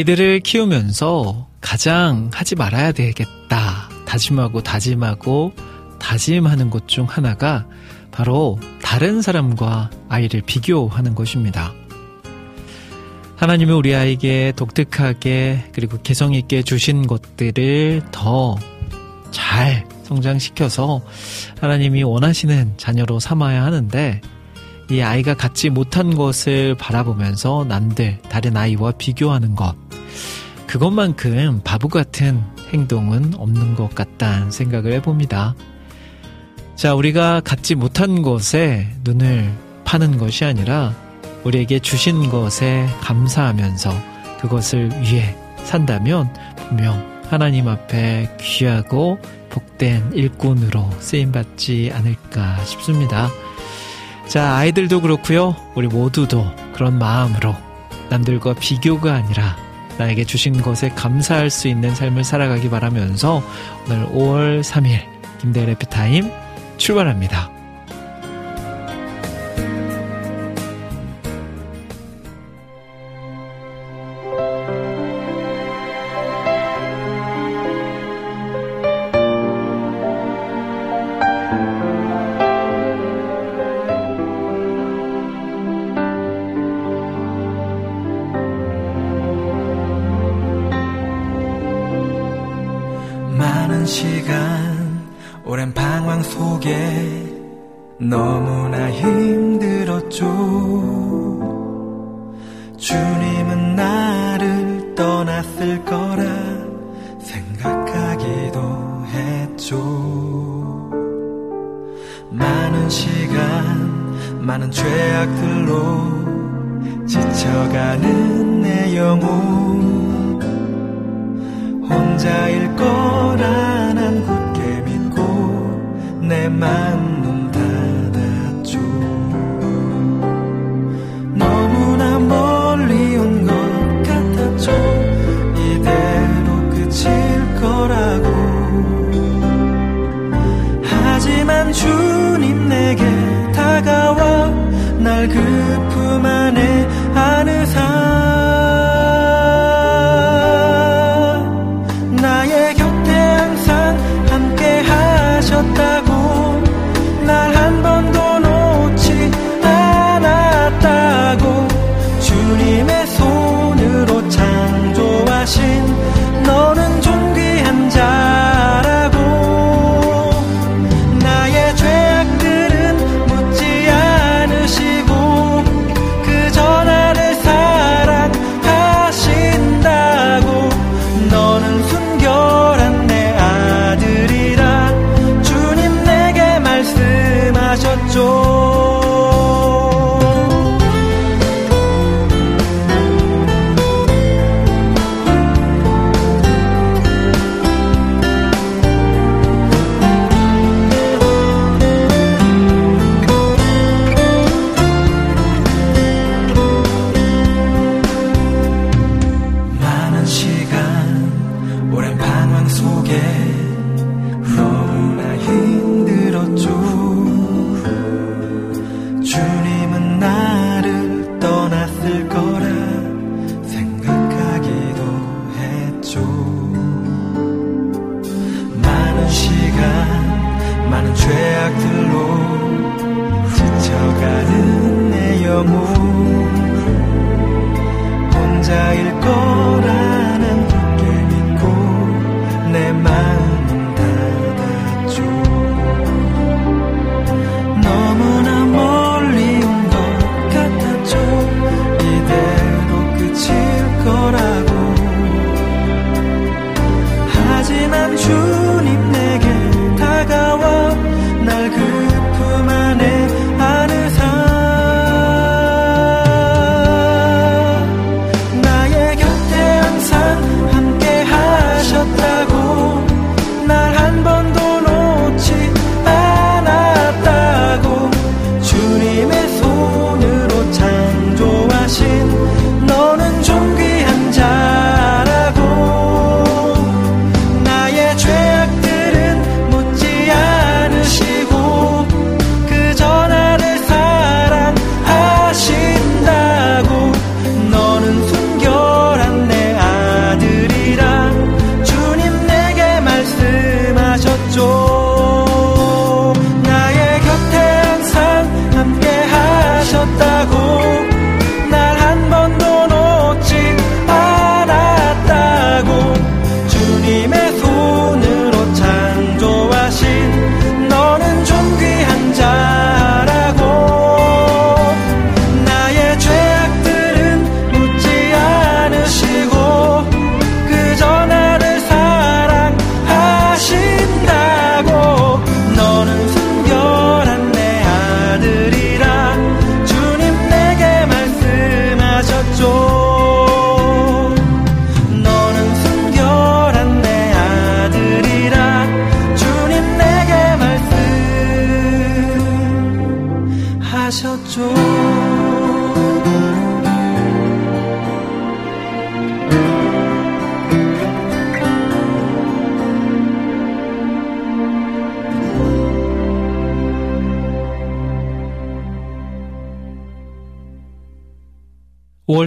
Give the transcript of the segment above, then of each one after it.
아이들을 키우면서 가장 하지 말아야 되겠다. 다짐하고 다짐하고 다짐하는 것 중 하나가 바로 다른 사람과 아이를 비교하는 것입니다. 하나님은 우리 아이에게 독특하게 그리고 개성 있게 주신 것들을 더 잘 성장시켜서 하나님이 원하시는 자녀로 삼아야 하는데 이 아이가 갖지 못한 것을 바라보면서 남들, 다른 아이와 비교하는 것. 그것만큼 바보 같은 행동은 없는 것 같다는 생각을 해봅니다. 자, 우리가 갖지 못한 것에 눈을 파는 것이 아니라 우리에게 주신 것에 감사하면서 그것을 위해 산다면 분명 하나님 앞에 귀하고 복된 일꾼으로 쓰임받지 않을까 싶습니다. 자, 아이들도 그렇고요. 우리 모두도 그런 마음으로 남들과 비교가 아니라 나에게 주신 것에 감사할 수 있는 삶을 살아가기 바라면서 오늘 5월 3일 김대래 피타임 출발합니다.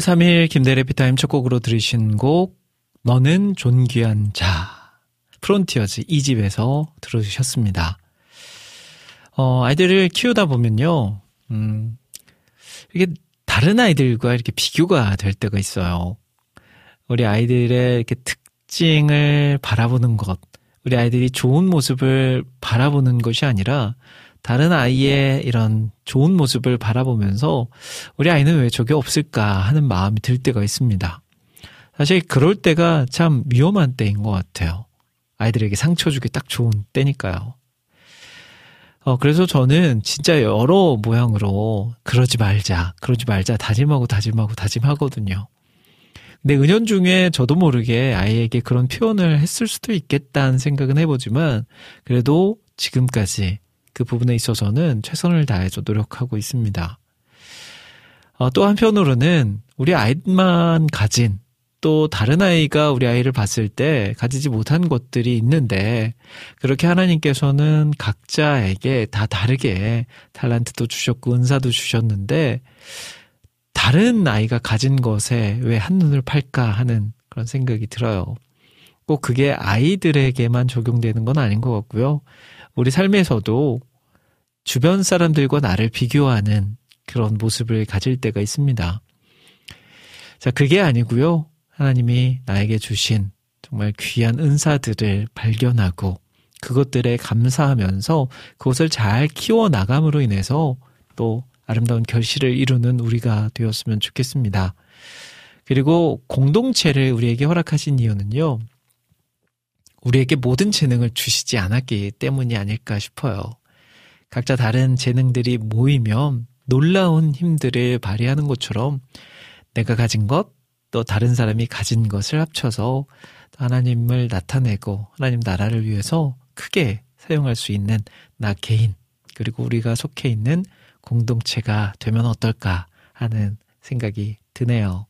3일 김대일의 해피타임 첫 곡으로 들으신 곡 너는 존귀한 자 프론티어즈 2집에서 들어주셨습니다. 어, 아이들을 키우다 보면요. 음, 이게 다른 아이들과 이렇게 비교가 될 때가 있어요. 우리 아이들의 이렇게 특징을 바라보는 것, 우리 아이들이 좋은 모습을 바라보는 것이 아니라 다른 아이의 이런 좋은 모습을 바라보면서 우리 아이는 왜 저게 없을까 하는 마음이 들 때가 있습니다. 사실 그럴 때가 참 위험한 때인 것 같아요. 아이들에게 상처 주기 딱 좋은 때니까요. 어, 그래서 저는 진짜 여러 모양으로 그러지 말자, 그러지 말자, 다짐하고 다짐하고 다짐하거든요. 근데 은연중에 저도 모르게 아이에게 그런 표현을 했을 수도 있겠다는 생각은 해보지만, 그래도 지금까지 그 부분에 있어서는 최선을 다해서 노력하고 있습니다. 어, 또 한편으로는 우리 아이만 가진 또 다른 아이가 우리 아이를 봤을 때 가지지 못한 것들이 있는데 그렇게 하나님께서는 각자에게 다 다르게 탤런트도 주셨고 은사도 주셨는데 다른 아이가 가진 것에 왜 한눈을 팔까 하는 그런 생각이 들어요. 꼭 그게 아이들에게만 적용되는 건 아닌 것 같고요. 우리 삶에서도 주변 사람들과 나를 비교하는 그런 모습을 가질 때가 있습니다. 자, 그게 아니고요. 하나님이 나에게 주신 정말 귀한 은사들을 발견하고 그것들에 감사하면서 그것을 잘 키워 나감으로 인해서 또 아름다운 결실을 이루는 우리가 되었으면 좋겠습니다. 그리고 공동체를 우리에게 허락하신 이유는요. 우리에게 모든 재능을 주시지 않았기 때문이 아닐까 싶어요. 각자 다른 재능들이 모이면 놀라운 힘들을 발휘하는 것처럼 내가 가진 것, 또 다른 사람이 가진 것을 합쳐서 하나님을 나타내고 하나님 나라를 위해서 크게 사용할 수 있는 나 개인, 그리고 우리가 속해 있는 공동체가 되면 어떨까 하는 생각이 드네요.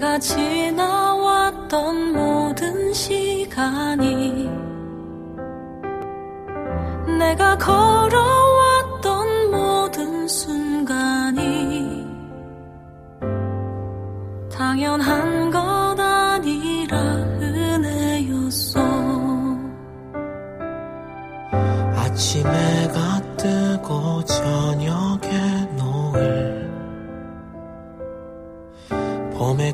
내가 지나왔던 모든 시간이 내가 걸어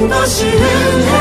모든 것이 은혜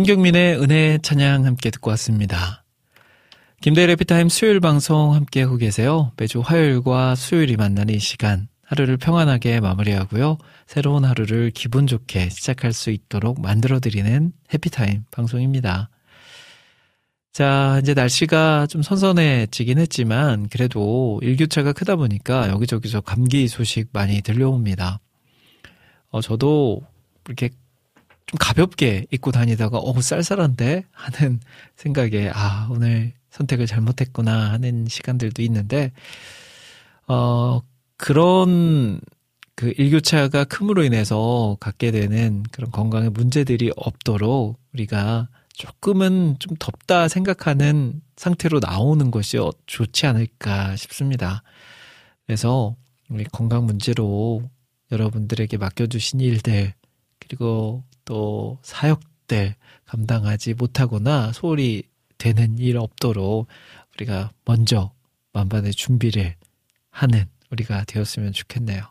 손경민의 은혜 찬양 함께 듣고 왔습니다. 김대일 해피타임 수요일 방송 함께 하고 계세요. 매주 화요일과 수요일이 만나는 이 시간 하루를 평안하게 마무리하고요. 새로운 하루를 기분 좋게 시작할 수 있도록 만들어드리는 해피타임 방송입니다. 자, 이제 날씨가 좀 선선해지긴 했지만 그래도 일교차가 크다 보니까 여기저기서 감기 소식 많이 들려옵니다. 어, 저도 이렇게 좀 가볍게 입고 다니다가 어 쌀쌀한데 하는 생각에 아 오늘 선택을 잘못했구나 하는 시간들도 있는데 어 그런 그 일교차가 큼으로 인해서 갖게 되는 그런 건강의 문제들이 없도록 우리가 조금은 좀 덥다 생각하는 상태로 나오는 것이 좋지 않을까 싶습니다. 그래서 우리 건강 문제로 여러분들에게 맡겨주신 일들, 그리고 또 사역들 감당하지 못하거나 소홀히 되는 일 없도록 우리가 먼저 만반의 준비를 하는 우리가 되었으면 좋겠네요.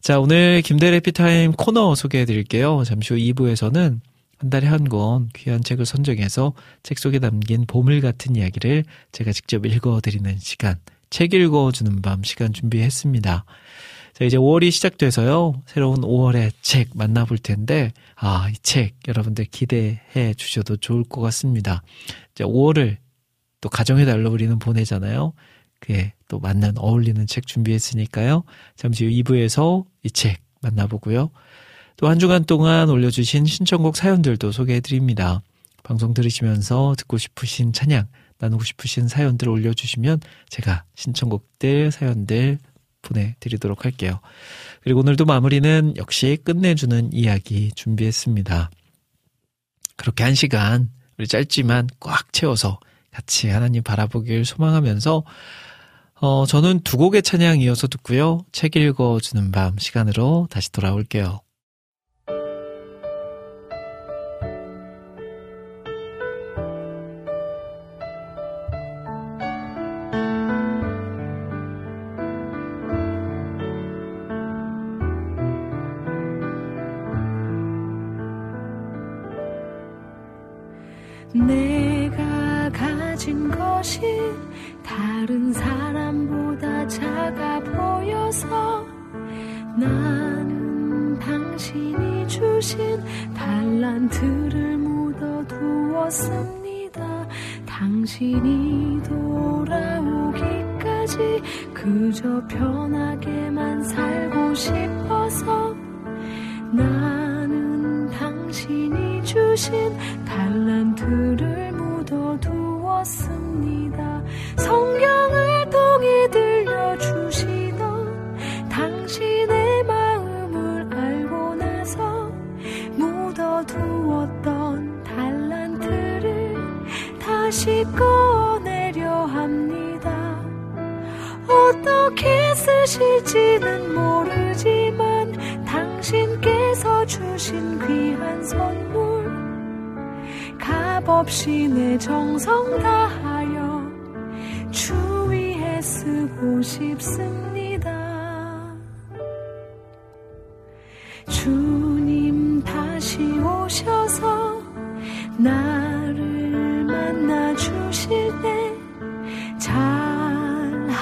자, 오늘 김대래 피타임 코너 소개해 드릴게요. 잠시 후 2부에서는 한 달에 한 권 귀한 책을 선정해서 책 속에 담긴 보물 같은 이야기를 제가 직접 읽어 드리는 시간, 책 읽어 주는 밤 시간 준비했습니다. 자, 이제 5월이 시작돼서요. 새로운 5월의 책 만나볼 텐데, 아, 이 책 여러분들 기대해 주셔도 좋을 것 같습니다. 이제 5월을 또 가정의 달로 우리는 보내잖아요. 그에 또 맞는 어울리는 책 준비했으니까요. 잠시 후 2부에서 이 책 만나보고요. 또 한 주간 동안 올려주신 신청곡 사연들도 소개해드립니다. 방송 들으시면서 듣고 싶으신 찬양, 나누고 싶으신 사연들 올려주시면 제가 신청곡들, 사연들 보내드리도록 할게요. 그리고 오늘도 마무리는 역시 끝내주는 이야기 준비했습니다. 그렇게 한 시간, 우리 짧지만 꽉 채워서 같이 하나님 바라보길 소망하면서 어, 저는 두 곡의 찬양 이어서 듣고요. 책 읽어주는 밤 시간으로 다시 돌아올게요. 것이 다른 사람보다 작아 보여서 나는 당신이 주신 달란트를 묻어 두었습니다. 당신이 돌아오기까지 그저 편하게만 살고 싶어서 나는 당신이 주신 달란트를 묻어두었습니다. 성경을 통해 들려주시던 당신의 마음을 알고 나서 묻어두었던 달란트를 다시 꺼내려 합니다. 어떻게 쓰실지는 모르지만 당신께서 주신 귀한 선물 값없이 내 정성 다하여 주 위에 쓰고 싶습니다. 주님 다시 오셔서 나를 만나 주실 때 잘하였도다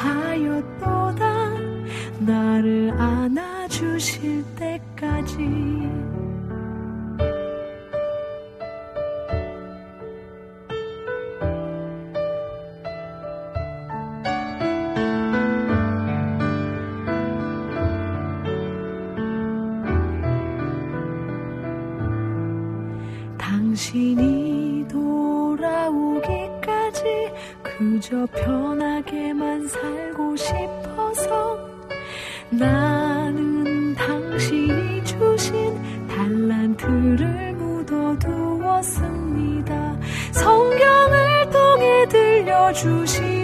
나를 안아 주실 때 당신이 돌아오기까지 그저 편하게만 살고 싶어서 나는 당신이 주신 달란트를 묻어두었습니다. 성경을 통해 들려주시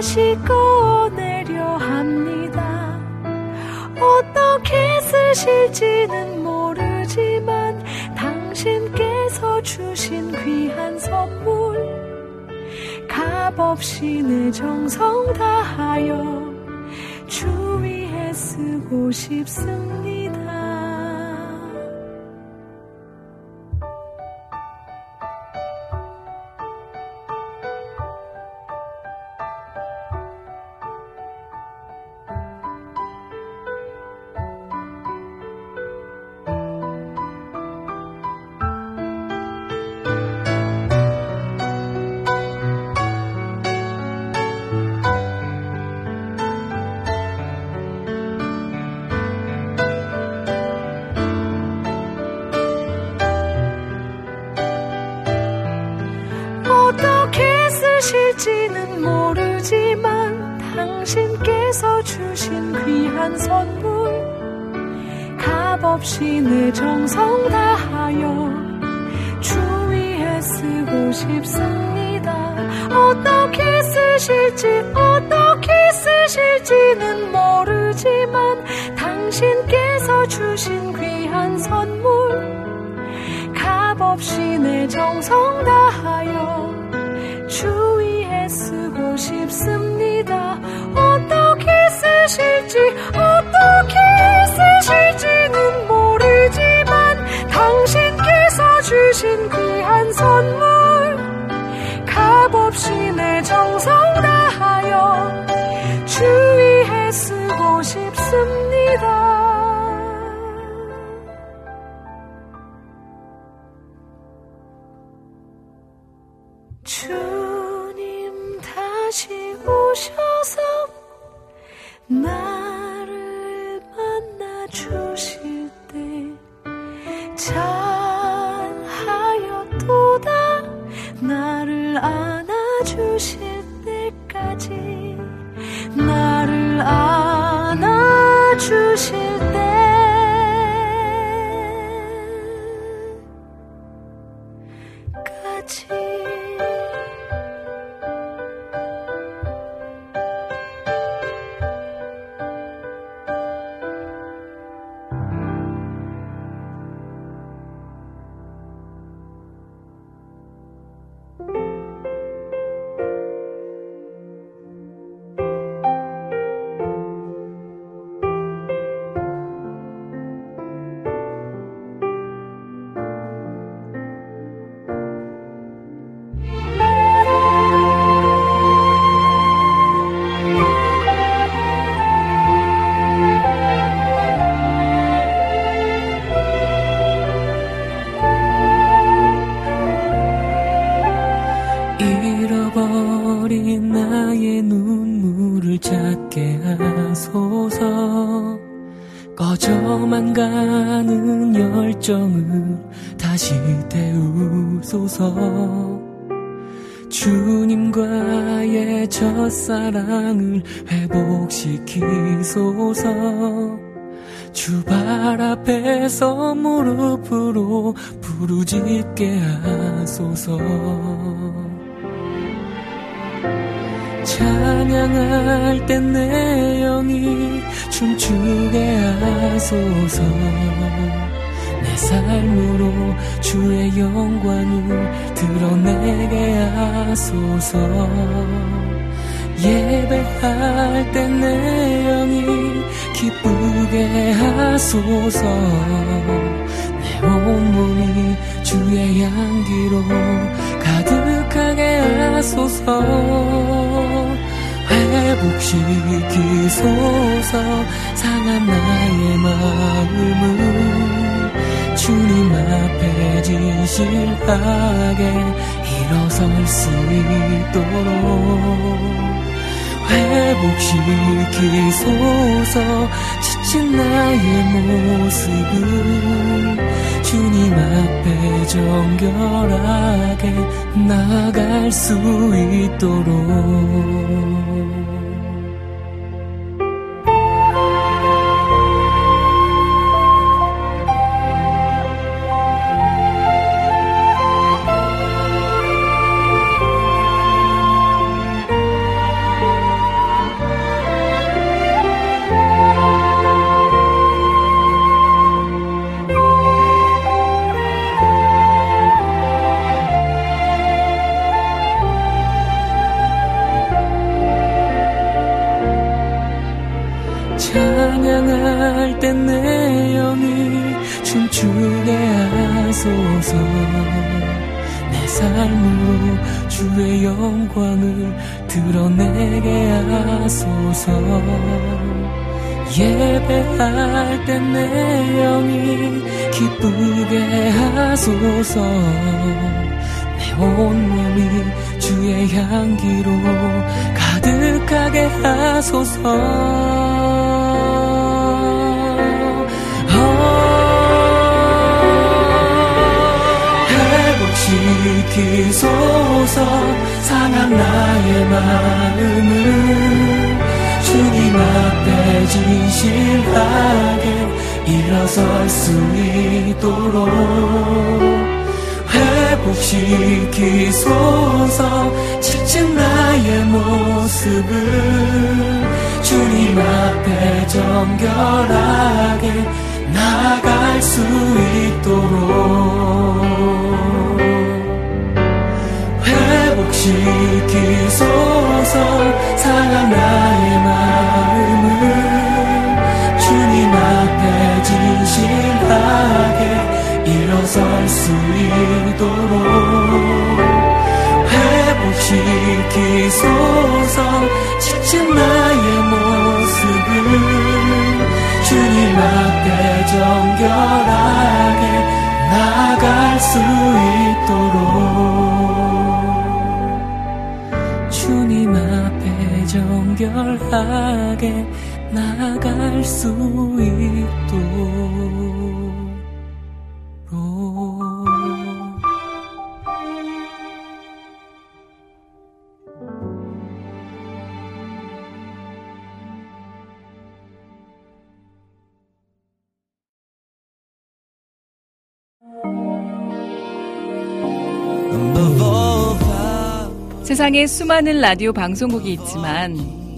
다시 꺼내려 합니다. 어떻게 쓰실지는 모르지만 당신께서 주신 귀한 선물 값없이 내 정성 다하여 주 위에 쓰고 싶습니다. 주님과의 첫사랑을 회복시키소서. 주발 앞에서 무릎으로 부르짖게 하소서. 찬양할 때 내 영이 춤추게 하소서. 내 삶으로 주의 영광을 드러내게 하소서. 예배할 때 내 영이 기쁘게 하소서. 내 온몸이 주의 향기로 가득하게 하소서. 회복시키소서. 상한 나의 마음을 주님 앞에 진실하게 일어설 수 있도록 회복시키소서 지친 나의 모습을 주님 앞에 정결하게 나갈 수 있도록 춤추게 하소서. 내 삶으로 주의 영광을 드러내게 하소서. 예배할 때 내 영이 기쁘게 하소서. 내 온몸이 주의 향기로 가득하게 하소서 회복시키소서. 상한 나의 마음을 주님 앞에 진실하게 일어설 수 있도록 회복시키소서. 지친 나의 모습을 주님 앞에 정결하게 나갈 수 있도록 회복시키소서 상한 나의 마음을 주님 앞에 진실하게 일어설 수 있도록 회복시키소서 지친 나의 모습을 주님 앞에 정결하게 나갈 수 있도록 정결하게 나갈 수 있도록. 세상에 수많은 라디오 방송국이 있지만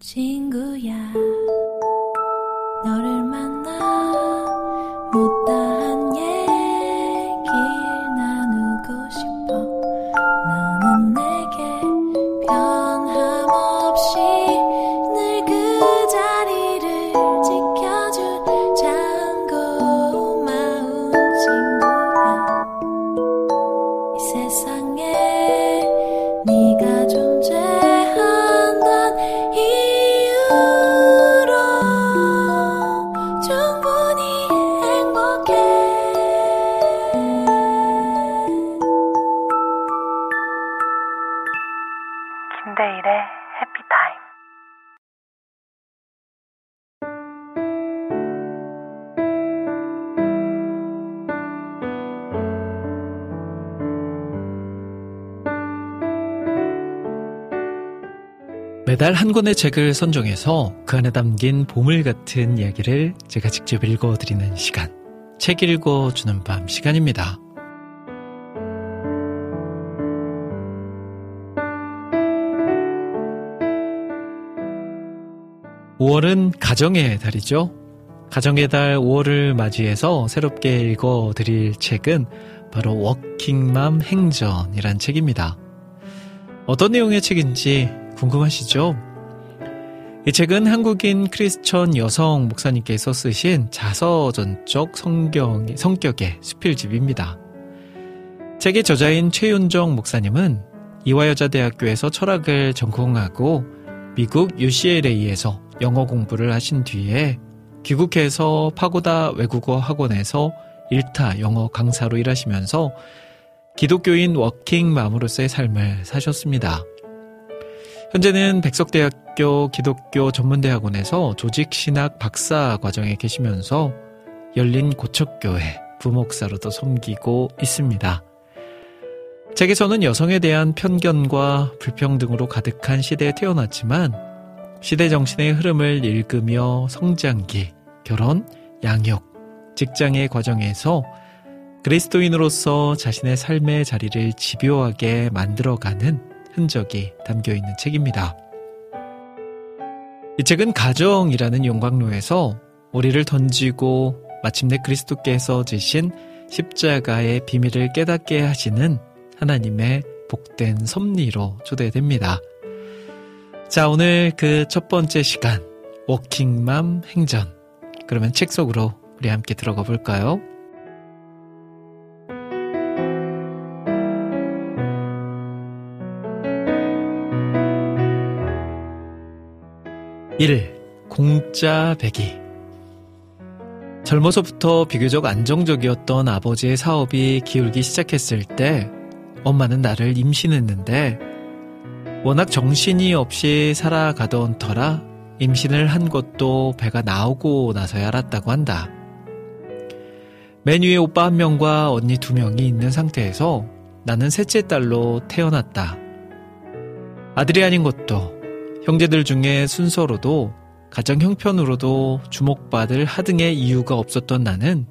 친구야 너를 만나 못다 매달 한 권의 책을 선정해서 그 안에 담긴 보물 같은 이야기를 제가 직접 읽어드리는 시간. 책 읽어주는 밤 시간입니다. (5월은) 가정의 달이죠 가정의 달 5월을 맞이해서 새롭게 읽어드릴 책은 바로 워킹맘 행전이란 책입니다 어떤 내용의 책인지 궁금하시죠? 이 책은 한국인 크리스천 여성 목사님께서 쓰신 자서전적 성경, 성격의 수필집입니다. 책의 저자인 최윤정 목사님은 이화여자대학교에서 철학을 전공하고 미국 UCLA에서 영어 공부를 하신 뒤에 귀국해서 파고다 외국어 학원에서 일타 영어 강사로 일하시면서 기독교인 워킹맘으로서의 삶을 사셨습니다. 현재는 백석대학교 기독교 전문대학원에서 조직신학 박사 과정에 계시면서 열린 고척교회 부목사로도 섬기고 있습니다. 책에서는 여성에 대한 편견과 불평등으로 가득한 시대에 태어났지만 시대 정신의 흐름을 읽으며 성장기, 결혼, 양육, 직장의 과정에서 그리스도인으로서 자신의 삶의 자리를 집요하게 만들어가는 흔적이 담겨 있는 책입니다. 이 책은 가정이라는 용광로에서 우리를 던지고 마침내 그리스도께서 지신 십자가의 비밀을 깨닫게 하시는 하나님의 복된 섭리로 초대됩니다. 자, 오늘 그 첫 번째 시간, 워킹맘 행전. 그러면 책 속으로 우리 함께 들어가 볼까요? 1. 공짜 배기 젊어서부터 비교적 안정적이었던 아버지의 사업이 기울기 시작했을 때 엄마는 나를 임신했는데 워낙 정신이 없이 살아가던 터라 임신을 한 것도 배가 나오고 나서야 알았다고 한다. 맨 위에 오빠 한 명과 언니 두 명이 있는 상태에서 나는 셋째 딸로 태어났다. 아들이 아닌 것도 형제들 중에 순서로도 가장 형편으로도 주목받을 하등의 이유가 없었던 나는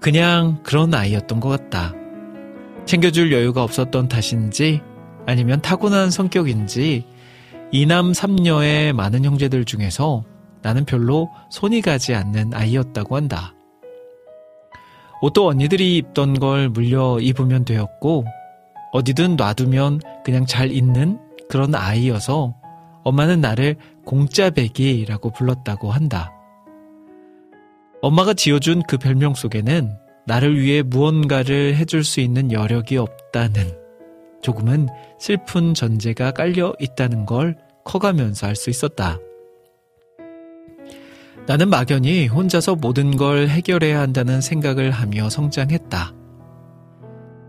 그냥 그런 아이였던 것 같다. 챙겨줄 여유가 없었던 탓인지 아니면 타고난 성격인지 이남 삼녀의 많은 형제들 중에서 나는 별로 손이 가지 않는 아이였다고 한다. 옷도 언니들이 입던 걸 물려 입으면 되었고 어디든 놔두면 그냥 잘 있는 그런 아이여서 엄마는 나를 공짜배기라고 불렀다고 한다. 엄마가 지어준 그 별명 속에는 나를 위해 무언가를 해줄 수 있는 여력이 없다는 조금은 슬픈 전제가 깔려 있다는 걸 커가면서 알 수 있었다. 나는 막연히 혼자서 모든 걸 해결해야 한다는 생각을 하며 성장했다.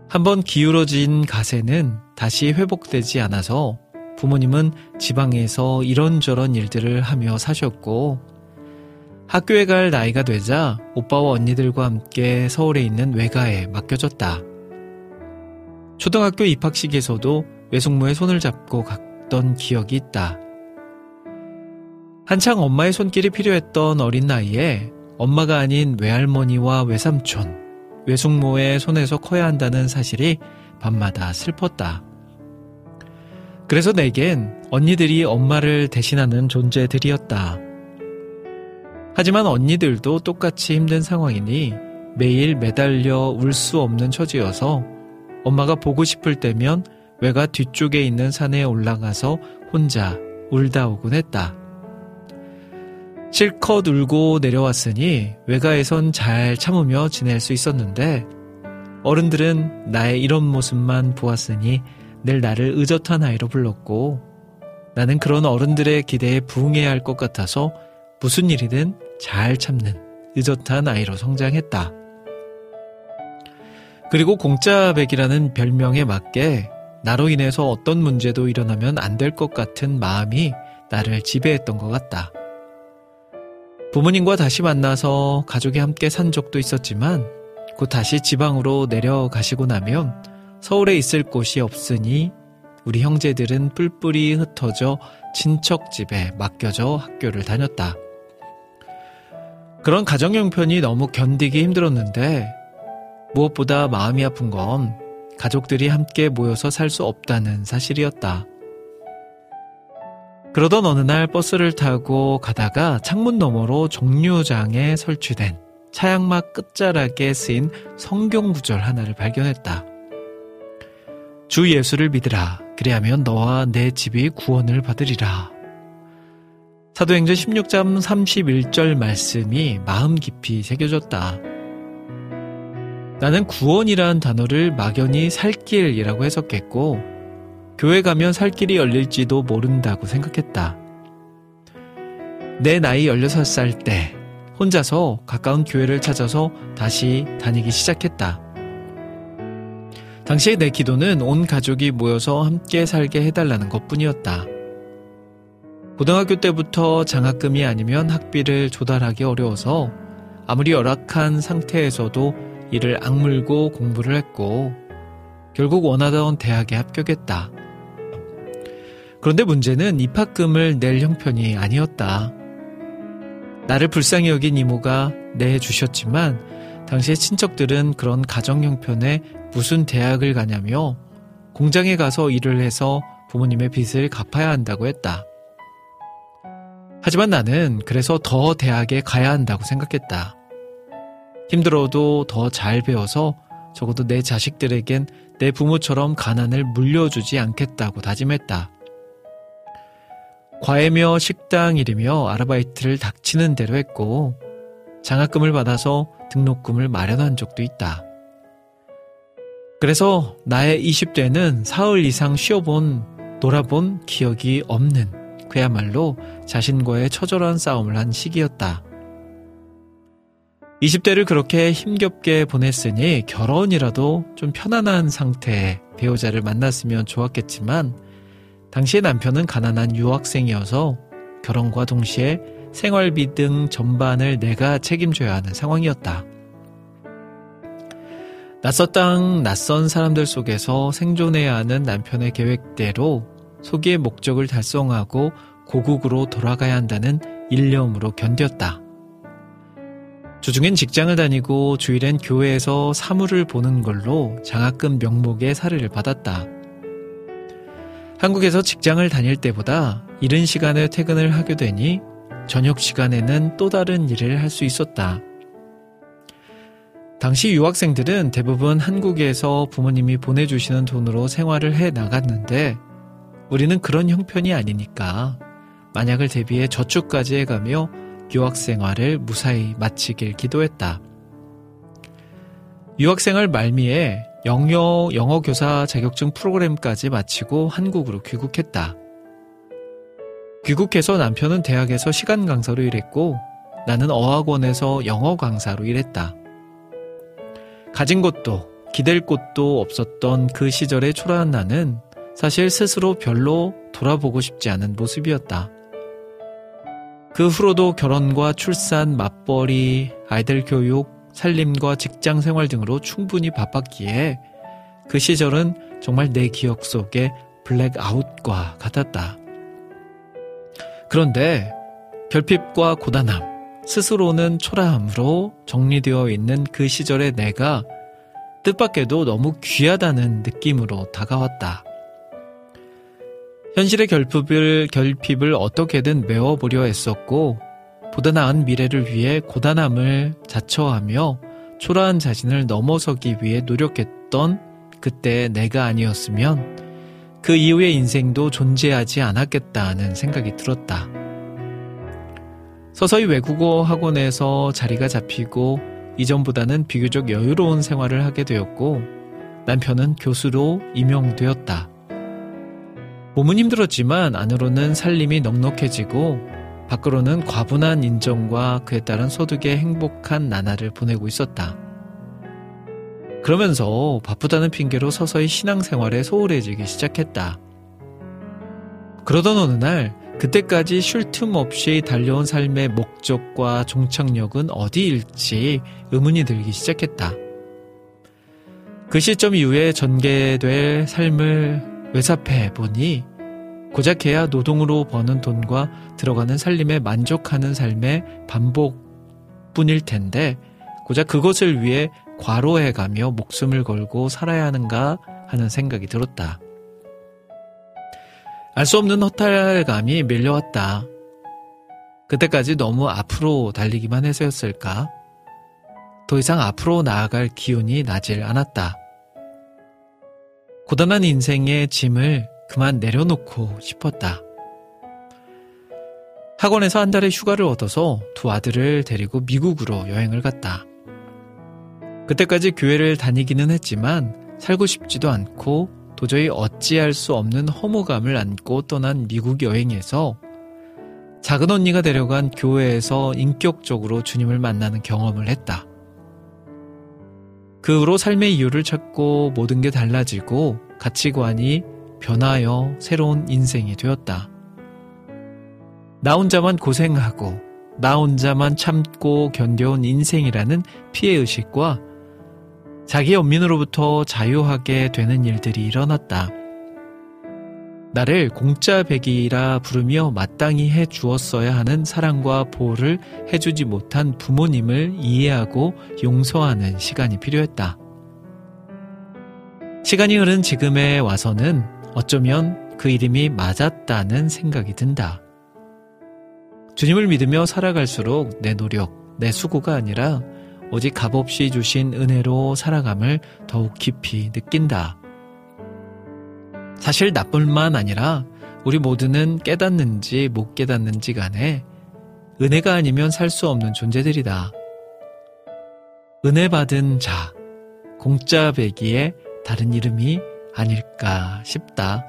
한번 기울어진 가세는 다시 회복되지 않아서 부모님은 지방에서 이런저런 일들을 하며 사셨고 학교에 갈 나이가 되자 오빠와 언니들과 함께 서울에 있는 외가에 맡겨졌다. 초등학교 입학식에서도 외숙모의 손을 잡고 갔던 기억이 있다. 한창 엄마의 손길이 필요했던 어린 나이에 엄마가 아닌 외할머니와 외삼촌, 외숙모의 손에서 커야 한다는 사실이 밤마다 슬펐다. 그래서 내겐 언니들이 엄마를 대신하는 존재들이었다. 하지만 언니들도 똑같이 힘든 상황이니 매일 매달려 울 수 없는 처지여서 엄마가 보고 싶을 때면 외가 뒤쪽에 있는 산에 올라가서 혼자 울다 오곤 했다. 실컷 울고 내려왔으니 외가에선 잘 참으며 지낼 수 있었는데 어른들은 나의 이런 모습만 보았으니 늘 나를 의젓한 아이로 불렀고 나는 그런 어른들의 기대에 부응해야 할 것 같아서 무슨 일이든 잘 참는 의젓한 아이로 성장했다. 그리고 공짜백이라는 별명에 맞게 나로 인해서 어떤 문제도 일어나면 안 될 것 같은 마음이 나를 지배했던 것 같다. 부모님과 다시 만나서 가족이 함께 산 적도 있었지만 곧 다시 지방으로 내려가시고 나면 서울에 있을 곳이 없으니 우리 형제들은 뿔뿔이 흩어져 친척 집에 맡겨져 학교를 다녔다. 그런 가정 형편이 너무 견디기 힘들었는데 무엇보다 마음이 아픈 건 가족들이 함께 모여서 살 수 없다는 사실이었다. 그러던 어느 날 버스를 타고 가다가 창문 너머로 종류장에 설치된 차양막 끝자락에 쓰인 성경 구절 하나를 발견했다. 주 예수를 믿으라. 그리하면 너와 내 집이 구원을 받으리라. 사도행전 16장 31절 말씀이 마음 깊이 새겨졌다. 나는 구원이란 단어를 막연히 살길이라고 해석했고, 교회 가면 살 길이 열릴지도 모른다고 생각했다. 내 나이 16살 때 혼자서 가까운 교회를 찾아서 다시 다니기 시작했다. 당시에 내 기도는 온 가족이 모여서 함께 살게 해달라는 것 뿐이었다. 고등학교 때부터 장학금이 아니면 학비를 조달하기 어려워서 아무리 열악한 상태에서도 이를 악물고 공부를 했고 결국 원하던 대학에 합격했다. 그런데 문제는 입학금을 낼 형편이 아니었다. 나를 불쌍히 여긴 이모가 내주셨지만 당시의 친척들은 그런 가정 형편에 무슨 대학을 가냐며 공장에 가서 일을 해서 부모님의 빚을 갚아야 한다고 했다. 하지만 나는 그래서 더 대학에 가야 한다고 생각했다. 힘들어도 더 잘 배워서 적어도 내 자식들에겐 내 부모처럼 가난을 물려주지 않겠다고 다짐했다. 과외며 식당 일이며 아르바이트를 닥치는 대로 했고 장학금을 받아서 등록금을 마련한 적도 있다. 그래서 나의 20대는 사흘 이상 쉬어본, 놀아본 기억이 없는 그야말로 자신과의 처절한 싸움을 한 시기였다. 20대를 그렇게 힘겹게 보냈으니 결혼이라도 좀 편안한 상태의 배우자를 만났으면 좋았겠지만 당시의 남편은 가난한 유학생이어서 결혼과 동시에 생활비 등 전반을 내가 책임져야 하는 상황이었다. 낯선 땅, 낯선 사람들 속에서 생존해야 하는 남편의 계획대로 소기의 목적을 달성하고 고국으로 돌아가야 한다는 일념으로 견뎠다. 주중엔 직장을 다니고 주일엔 교회에서 사물을 보는 걸로 장학금 명목의 사례를 받았다. 한국에서 직장을 다닐 때보다 이른 시간에 퇴근을 하게 되니 저녁 시간에는 또 다른 일을 할 수 있었다. 당시 유학생들은 대부분 한국에서 부모님이 보내주시는 돈으로 생활을 해 나갔는데 우리는 그런 형편이 아니니까 만약을 대비해 저축까지 해가며 유학생활을 무사히 마치길 기도했다. 유학생활 말미에 영어, 영어 교사 자격증 프로그램까지 마치고 한국으로 귀국했다. 귀국해서 남편은 대학에서 시간 강사로 일했고 나는 어학원에서 영어 강사로 일했다. 가진 것도 기댈 곳도 없었던 그 시절의 초라한 나는 사실 스스로 별로 돌아보고 싶지 않은 모습이었다. 그 후로도 결혼과 출산, 맞벌이, 아이들 교육, 살림과 직장 생활 등으로 충분히 바빴기에 그 시절은 정말 내 기억 속에 블랙아웃과 같았다. 그런데 결핍과 고단함, 스스로는 초라함으로 정리되어 있는 그 시절의 내가 뜻밖에도 너무 귀하다는 느낌으로 다가왔다. 현실의 결핍을, 결핍을 어떻게든 메워보려 했었고, 보다 나은 미래를 위해 고단함을 자처하며 초라한 자신을 넘어서기 위해 노력했던 그때 내가 아니었으면 그 이후의 인생도 존재하지 않았겠다는 생각이 들었다. 서서히 외국어 학원에서 자리가 잡히고 이전보다는 비교적 여유로운 생활을 하게 되었고 남편은 교수로 임용되었다. 몸은 힘들었지만 안으로는 살림이 넉넉해지고 밖으로는 과분한 인정과 그에 따른 소득의 행복한 나날을 보내고 있었다. 그러면서 바쁘다는 핑계로 서서히 신앙생활에 소홀해지기 시작했다. 그러던 어느 날 그때까지 쉴 틈 없이 달려온 삶의 목적과 종착역은 어디일지 의문이 들기 시작했다. 그 시점 이후에 전개될 삶을 외삽해 보니 고작 해야 노동으로 버는 돈과 들어가는 살림에 만족하는 삶의 반복뿐일 텐데 고작 그것을 위해 과로해가며 목숨을 걸고 살아야 하는가 하는 생각이 들었다. 알 수 없는 허탈감이 밀려왔다. 그때까지 너무 앞으로 달리기만 해서였을까? 더 이상 앞으로 나아갈 기운이 나질 않았다. 고단한 인생의 짐을 그만 내려놓고 싶었다. 학원에서 한 달의 휴가를 얻어서 두 아들을 데리고 미국으로 여행을 갔다. 그때까지 교회를 다니기는 했지만 살고 싶지도 않고 도저히 어찌할 수 없는 허무감을 안고 떠난 미국 여행에서 작은 언니가 데려간 교회에서 인격적으로 주님을 만나는 경험을 했다. 그 후로 삶의 이유를 찾고 모든 게 달라지고 가치관이 변하여 새로운 인생이 되었다. 나 혼자만 고생하고 나 혼자만 참고 견뎌온 인생이라는 피해의식과 자기 연민으로부터 자유하게 되는 일들이 일어났다. 나를 공짜배기라 부르며 마땅히 해 주었어야 하는 사랑과 보호를 해주지 못한 부모님을 이해하고 용서하는 시간이 필요했다. 시간이 흐른 지금에 와서는 어쩌면 그 이름이 맞았다는 생각이 든다. 주님을 믿으며 살아갈수록 내 노력, 내 수고가 아니라 오직 값없이 주신 은혜로 살아감을 더욱 깊이 느낀다. 사실 나뿐만 아니라 우리 모두는 깨닫는지 못 깨닫는지 간에 은혜가 아니면 살 수 없는 존재들이다. 은혜 받은 자, 공짜 배기의 다른 이름이 아닐까 싶다.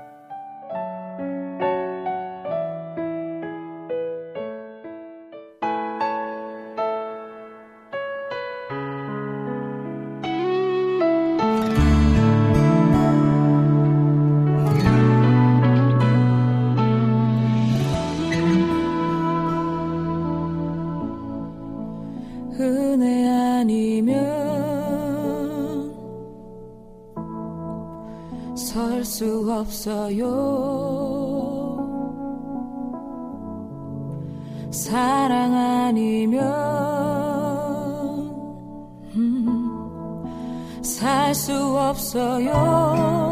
없어요. 사랑 아니면 음, 살수 없어요.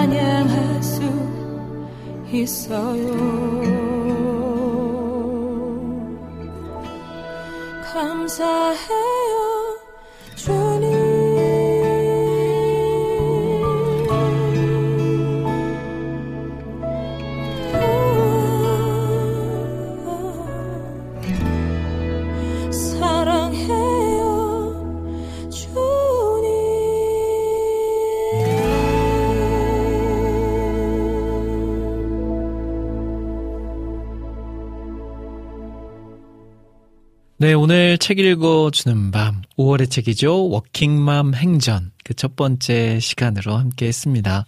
찬양할 수 있어요. 감사해 네, 오늘 책 읽어주는 밤, 5월의 책이죠. 워킹맘 행전. 그 첫 번째 시간으로 함께 했습니다.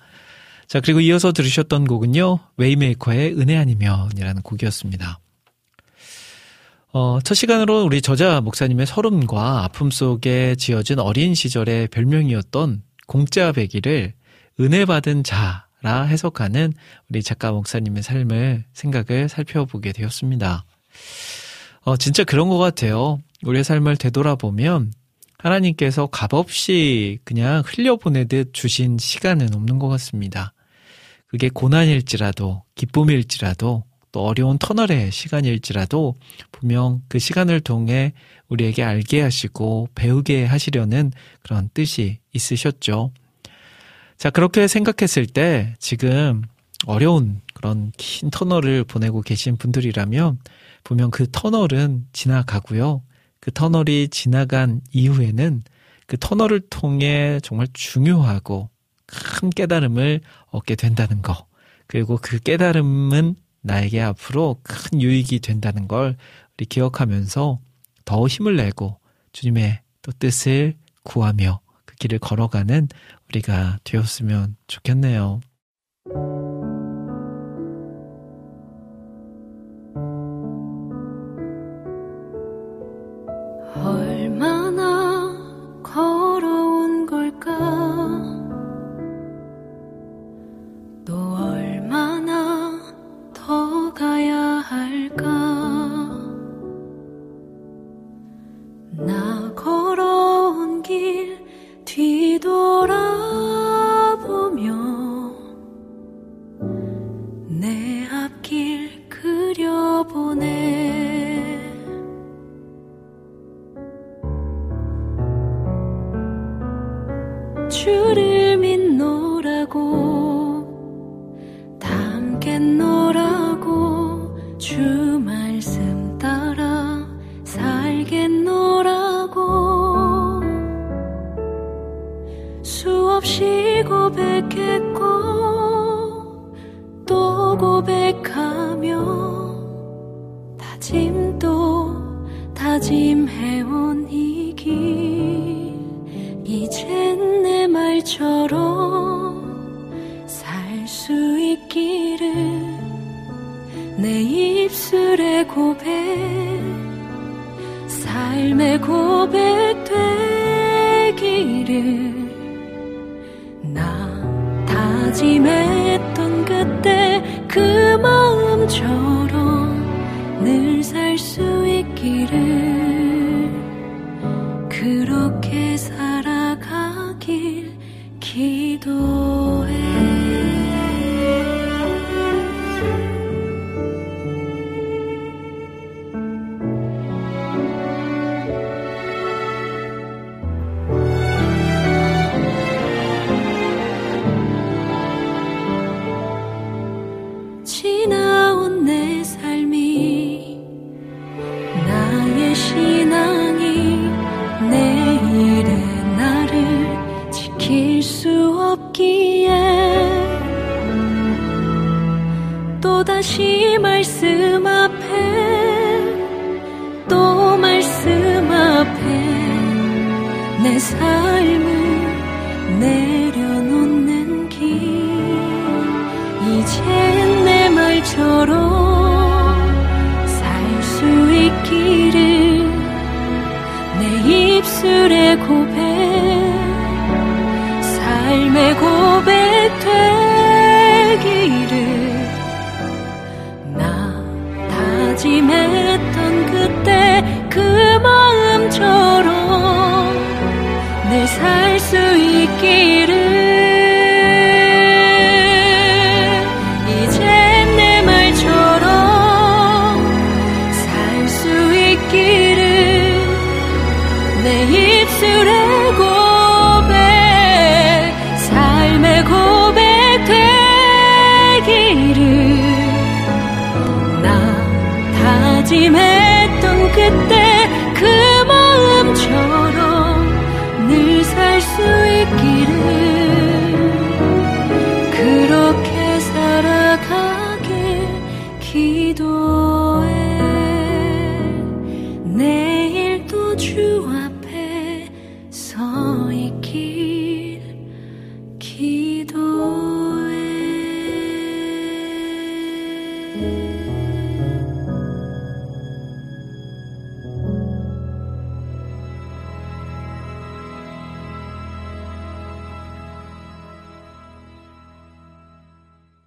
자, 그리고 이어서 들으셨던 곡은요. 웨이메이커의 은혜 아니면이라는 곡이었습니다. 어, 첫 시간으로 우리 저자 목사님의 서름과 아픔 속에 지어진 어린 시절의 별명이었던 공짜 배기를 은혜 받은 자라 해석하는 우리 작가 목사님의 삶을 생각을 살펴보게 되었습니다. 어, 진짜 그런 것 같아요. 우리의 삶을 되돌아보면 하나님께서 값없이 그냥 흘려보내듯 주신 시간은 없는 것 같습니다. 그게 고난일지라도, 기쁨일지라도, 또 어려운 터널의 시간일지라도 분명 그 시간을 통해 우리에게 알게 하시고 배우게 하시려는 그런 뜻이 있으셨죠. 자, 그렇게 생각했을 때 지금 어려운 그런 긴 터널을 보내고 계신 분들이라면 보면 그 터널은 지나가고요. 그 터널이 지나간 이후에는 그 터널을 통해 정말 중요하고 큰 깨달음을 얻게 된다는 거. 그리고 그 깨달음은 나에게 앞으로 큰 유익이 된다는 걸 우리 기억하면서 더 힘을 내고 주님의 또 뜻을 구하며 그 길을 걸어가는 우리가 되었으면 좋겠네요.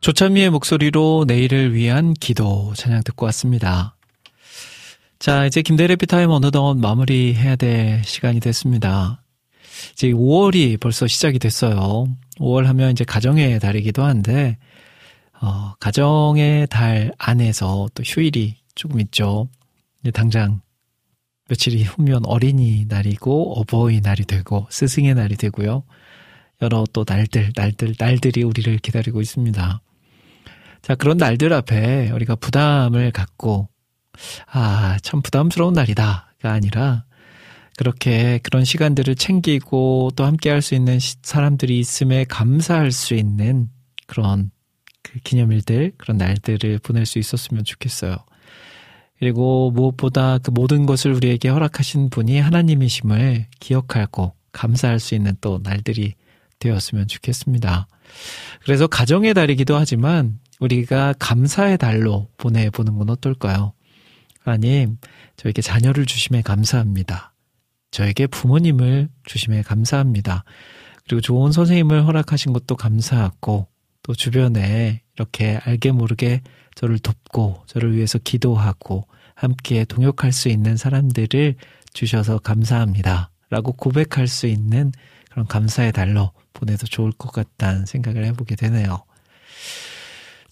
조찬미의 목소리로 내일을 위한 기도 찬양 듣고 왔습니다. 자, 이제 김대래 피타임 어느덧 마무리해야 될 시간이 됐습니다. 이제 5월이 벌써 시작이 됐어요. 5월 하면 이제 가정의 달이기도 한데, 어, 가정의 달 안에서 또 휴일이 조금 있죠. 당장 며칠이 후면 어린이날이고 어버이날이 되고 스승의 날이 되고요. 여러 또 날들, 날들, 날들이 우리를 기다리고 있습니다. 자, 그런 날들 앞에 우리가 부담을 갖고, 아, 참 부담스러운 날이다가 아니라, 그렇게 그런 시간들을 챙기고 또 함께 할 수 있는 시- 사람들이 있음에 감사할 수 있는 그런 그 기념일들, 그런 날들을 보낼 수 있었으면 좋겠어요. 그리고 무엇보다 그 모든 것을 우리에게 허락하신 분이 하나님이심을 기억하고 감사할 수 있는 또 날들이 되었으면 좋겠습니다. 그래서 가정의 달이기도 하지만 우리가 감사의 달로 보내보는 건 어떨까요? 하나님, 저에게 자녀를 주심에 감사합니다. 저에게 부모님을 주심에 감사합니다. 그리고 좋은 선생님을 허락하신 것도 감사하고 또 주변에 이렇게 알게 모르게 저를 돕고 저를 위해서 기도하고 함께 동역할 수 있는 사람들을 주셔서 감사합니다. 라고 고백할 수 있는 그런 감사의 달로 보내도 좋을 것 같다는 생각을 해보게 되네요.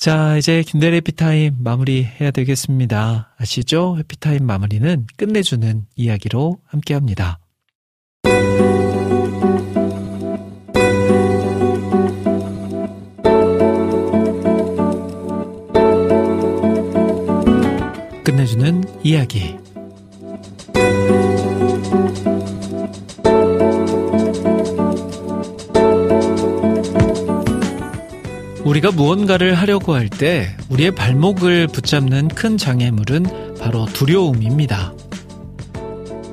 자, 이제 김대리 해피타임 마무리 해야 되겠습니다. 아시죠? 해피타임 마무리는 끝내주는 이야기로 함께 합니다. 끝내주는 이야기. 우리가 무언가를 하려고 할 때 우리의 발목을 붙잡는 큰 장애물은 바로 두려움입니다.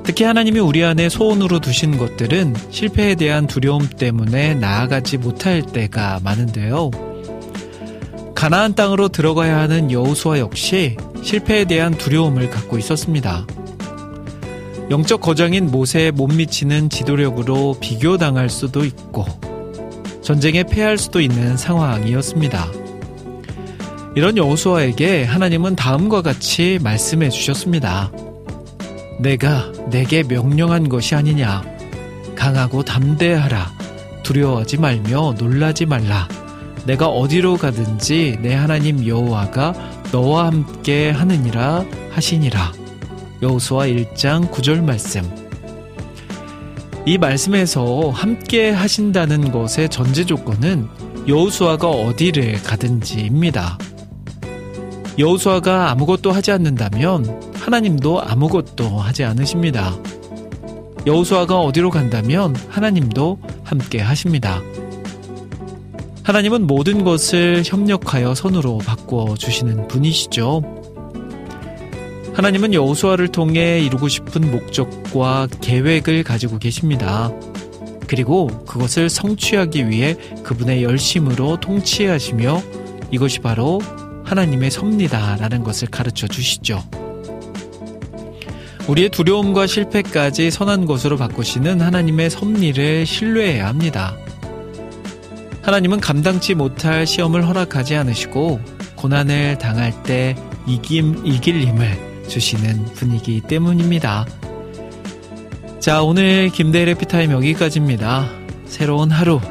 특히 하나님이 우리 안에 소원으로 두신 것들은 실패에 대한 두려움 때문에 나아가지 못할 때가 많은데요. 가나안 땅으로 들어가야 하는 여호수아 역시 실패에 대한 두려움을 갖고 있었습니다. 영적 거장인 모세에 못 미치는 지도력으로 비교당할 수도 있고 전쟁에 패할 수도 있는 상황이었습니다. 이런 여호수아에게 하나님은 다음과 같이 말씀해 주셨습니다. 내가 내게 명령한 것이 아니냐. 강하고 담대하라. 두려워하지 말며 놀라지 말라. 내가 어디로 가든지 내 하나님 여호와가 너와 함께 하느니라 하시니라. 여호수아 1장 9절 말씀. 이 말씀에서 함께 하신다는 것의 전제 조건은 여호수아가 어디를 가든지입니다. 여호수아가 아무것도 하지 않는다면 하나님도 아무것도 하지 않으십니다. 여호수아가 어디로 간다면 하나님도 함께 하십니다. 하나님은 모든 것을 협력하여 선으로 바꾸어 주시는 분이시죠. 하나님은 여호수아를 통해 이루고 싶은 목적과 계획을 가지고 계십니다. 그리고 그것을 성취하기 위해 그분의 열심으로 통치하시며 이것이 바로 하나님의 섭니다라는 것을 가르쳐 주시죠. 우리의 두려움과 실패까지 선한 것으로 바꾸시는 하나님의 섭리를 신뢰해야 합니다. 하나님은 감당치 못할 시험을 허락하지 않으시고 고난을 당할 때 이김, 이길 힘을 주시는 분이기 때문입니다. 자, 오늘 김대일의 피타임 여기까지입니다. 새로운 하루,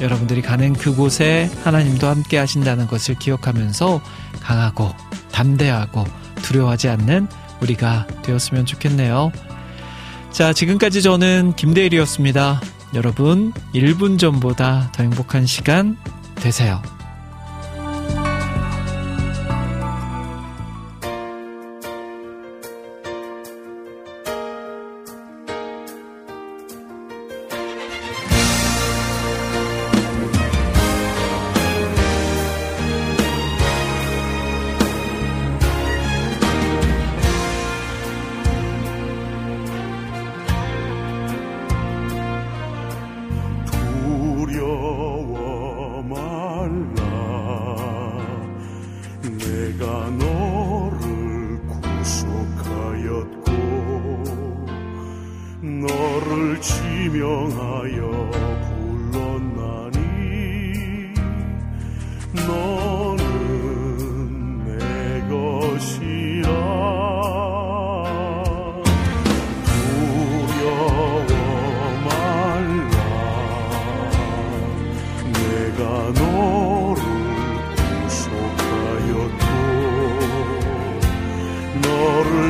여러분들이 가는 그곳에 하나님도 함께 하신다는 것을 기억하면서 강하고 담대하고 두려워하지 않는 우리가 되었으면 좋겠네요. 자, 지금까지 저는 김대일이었습니다. 여러분, 1분 전보다 더 행복한 시간 되세요.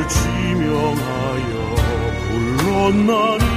내가 불 가운데로 행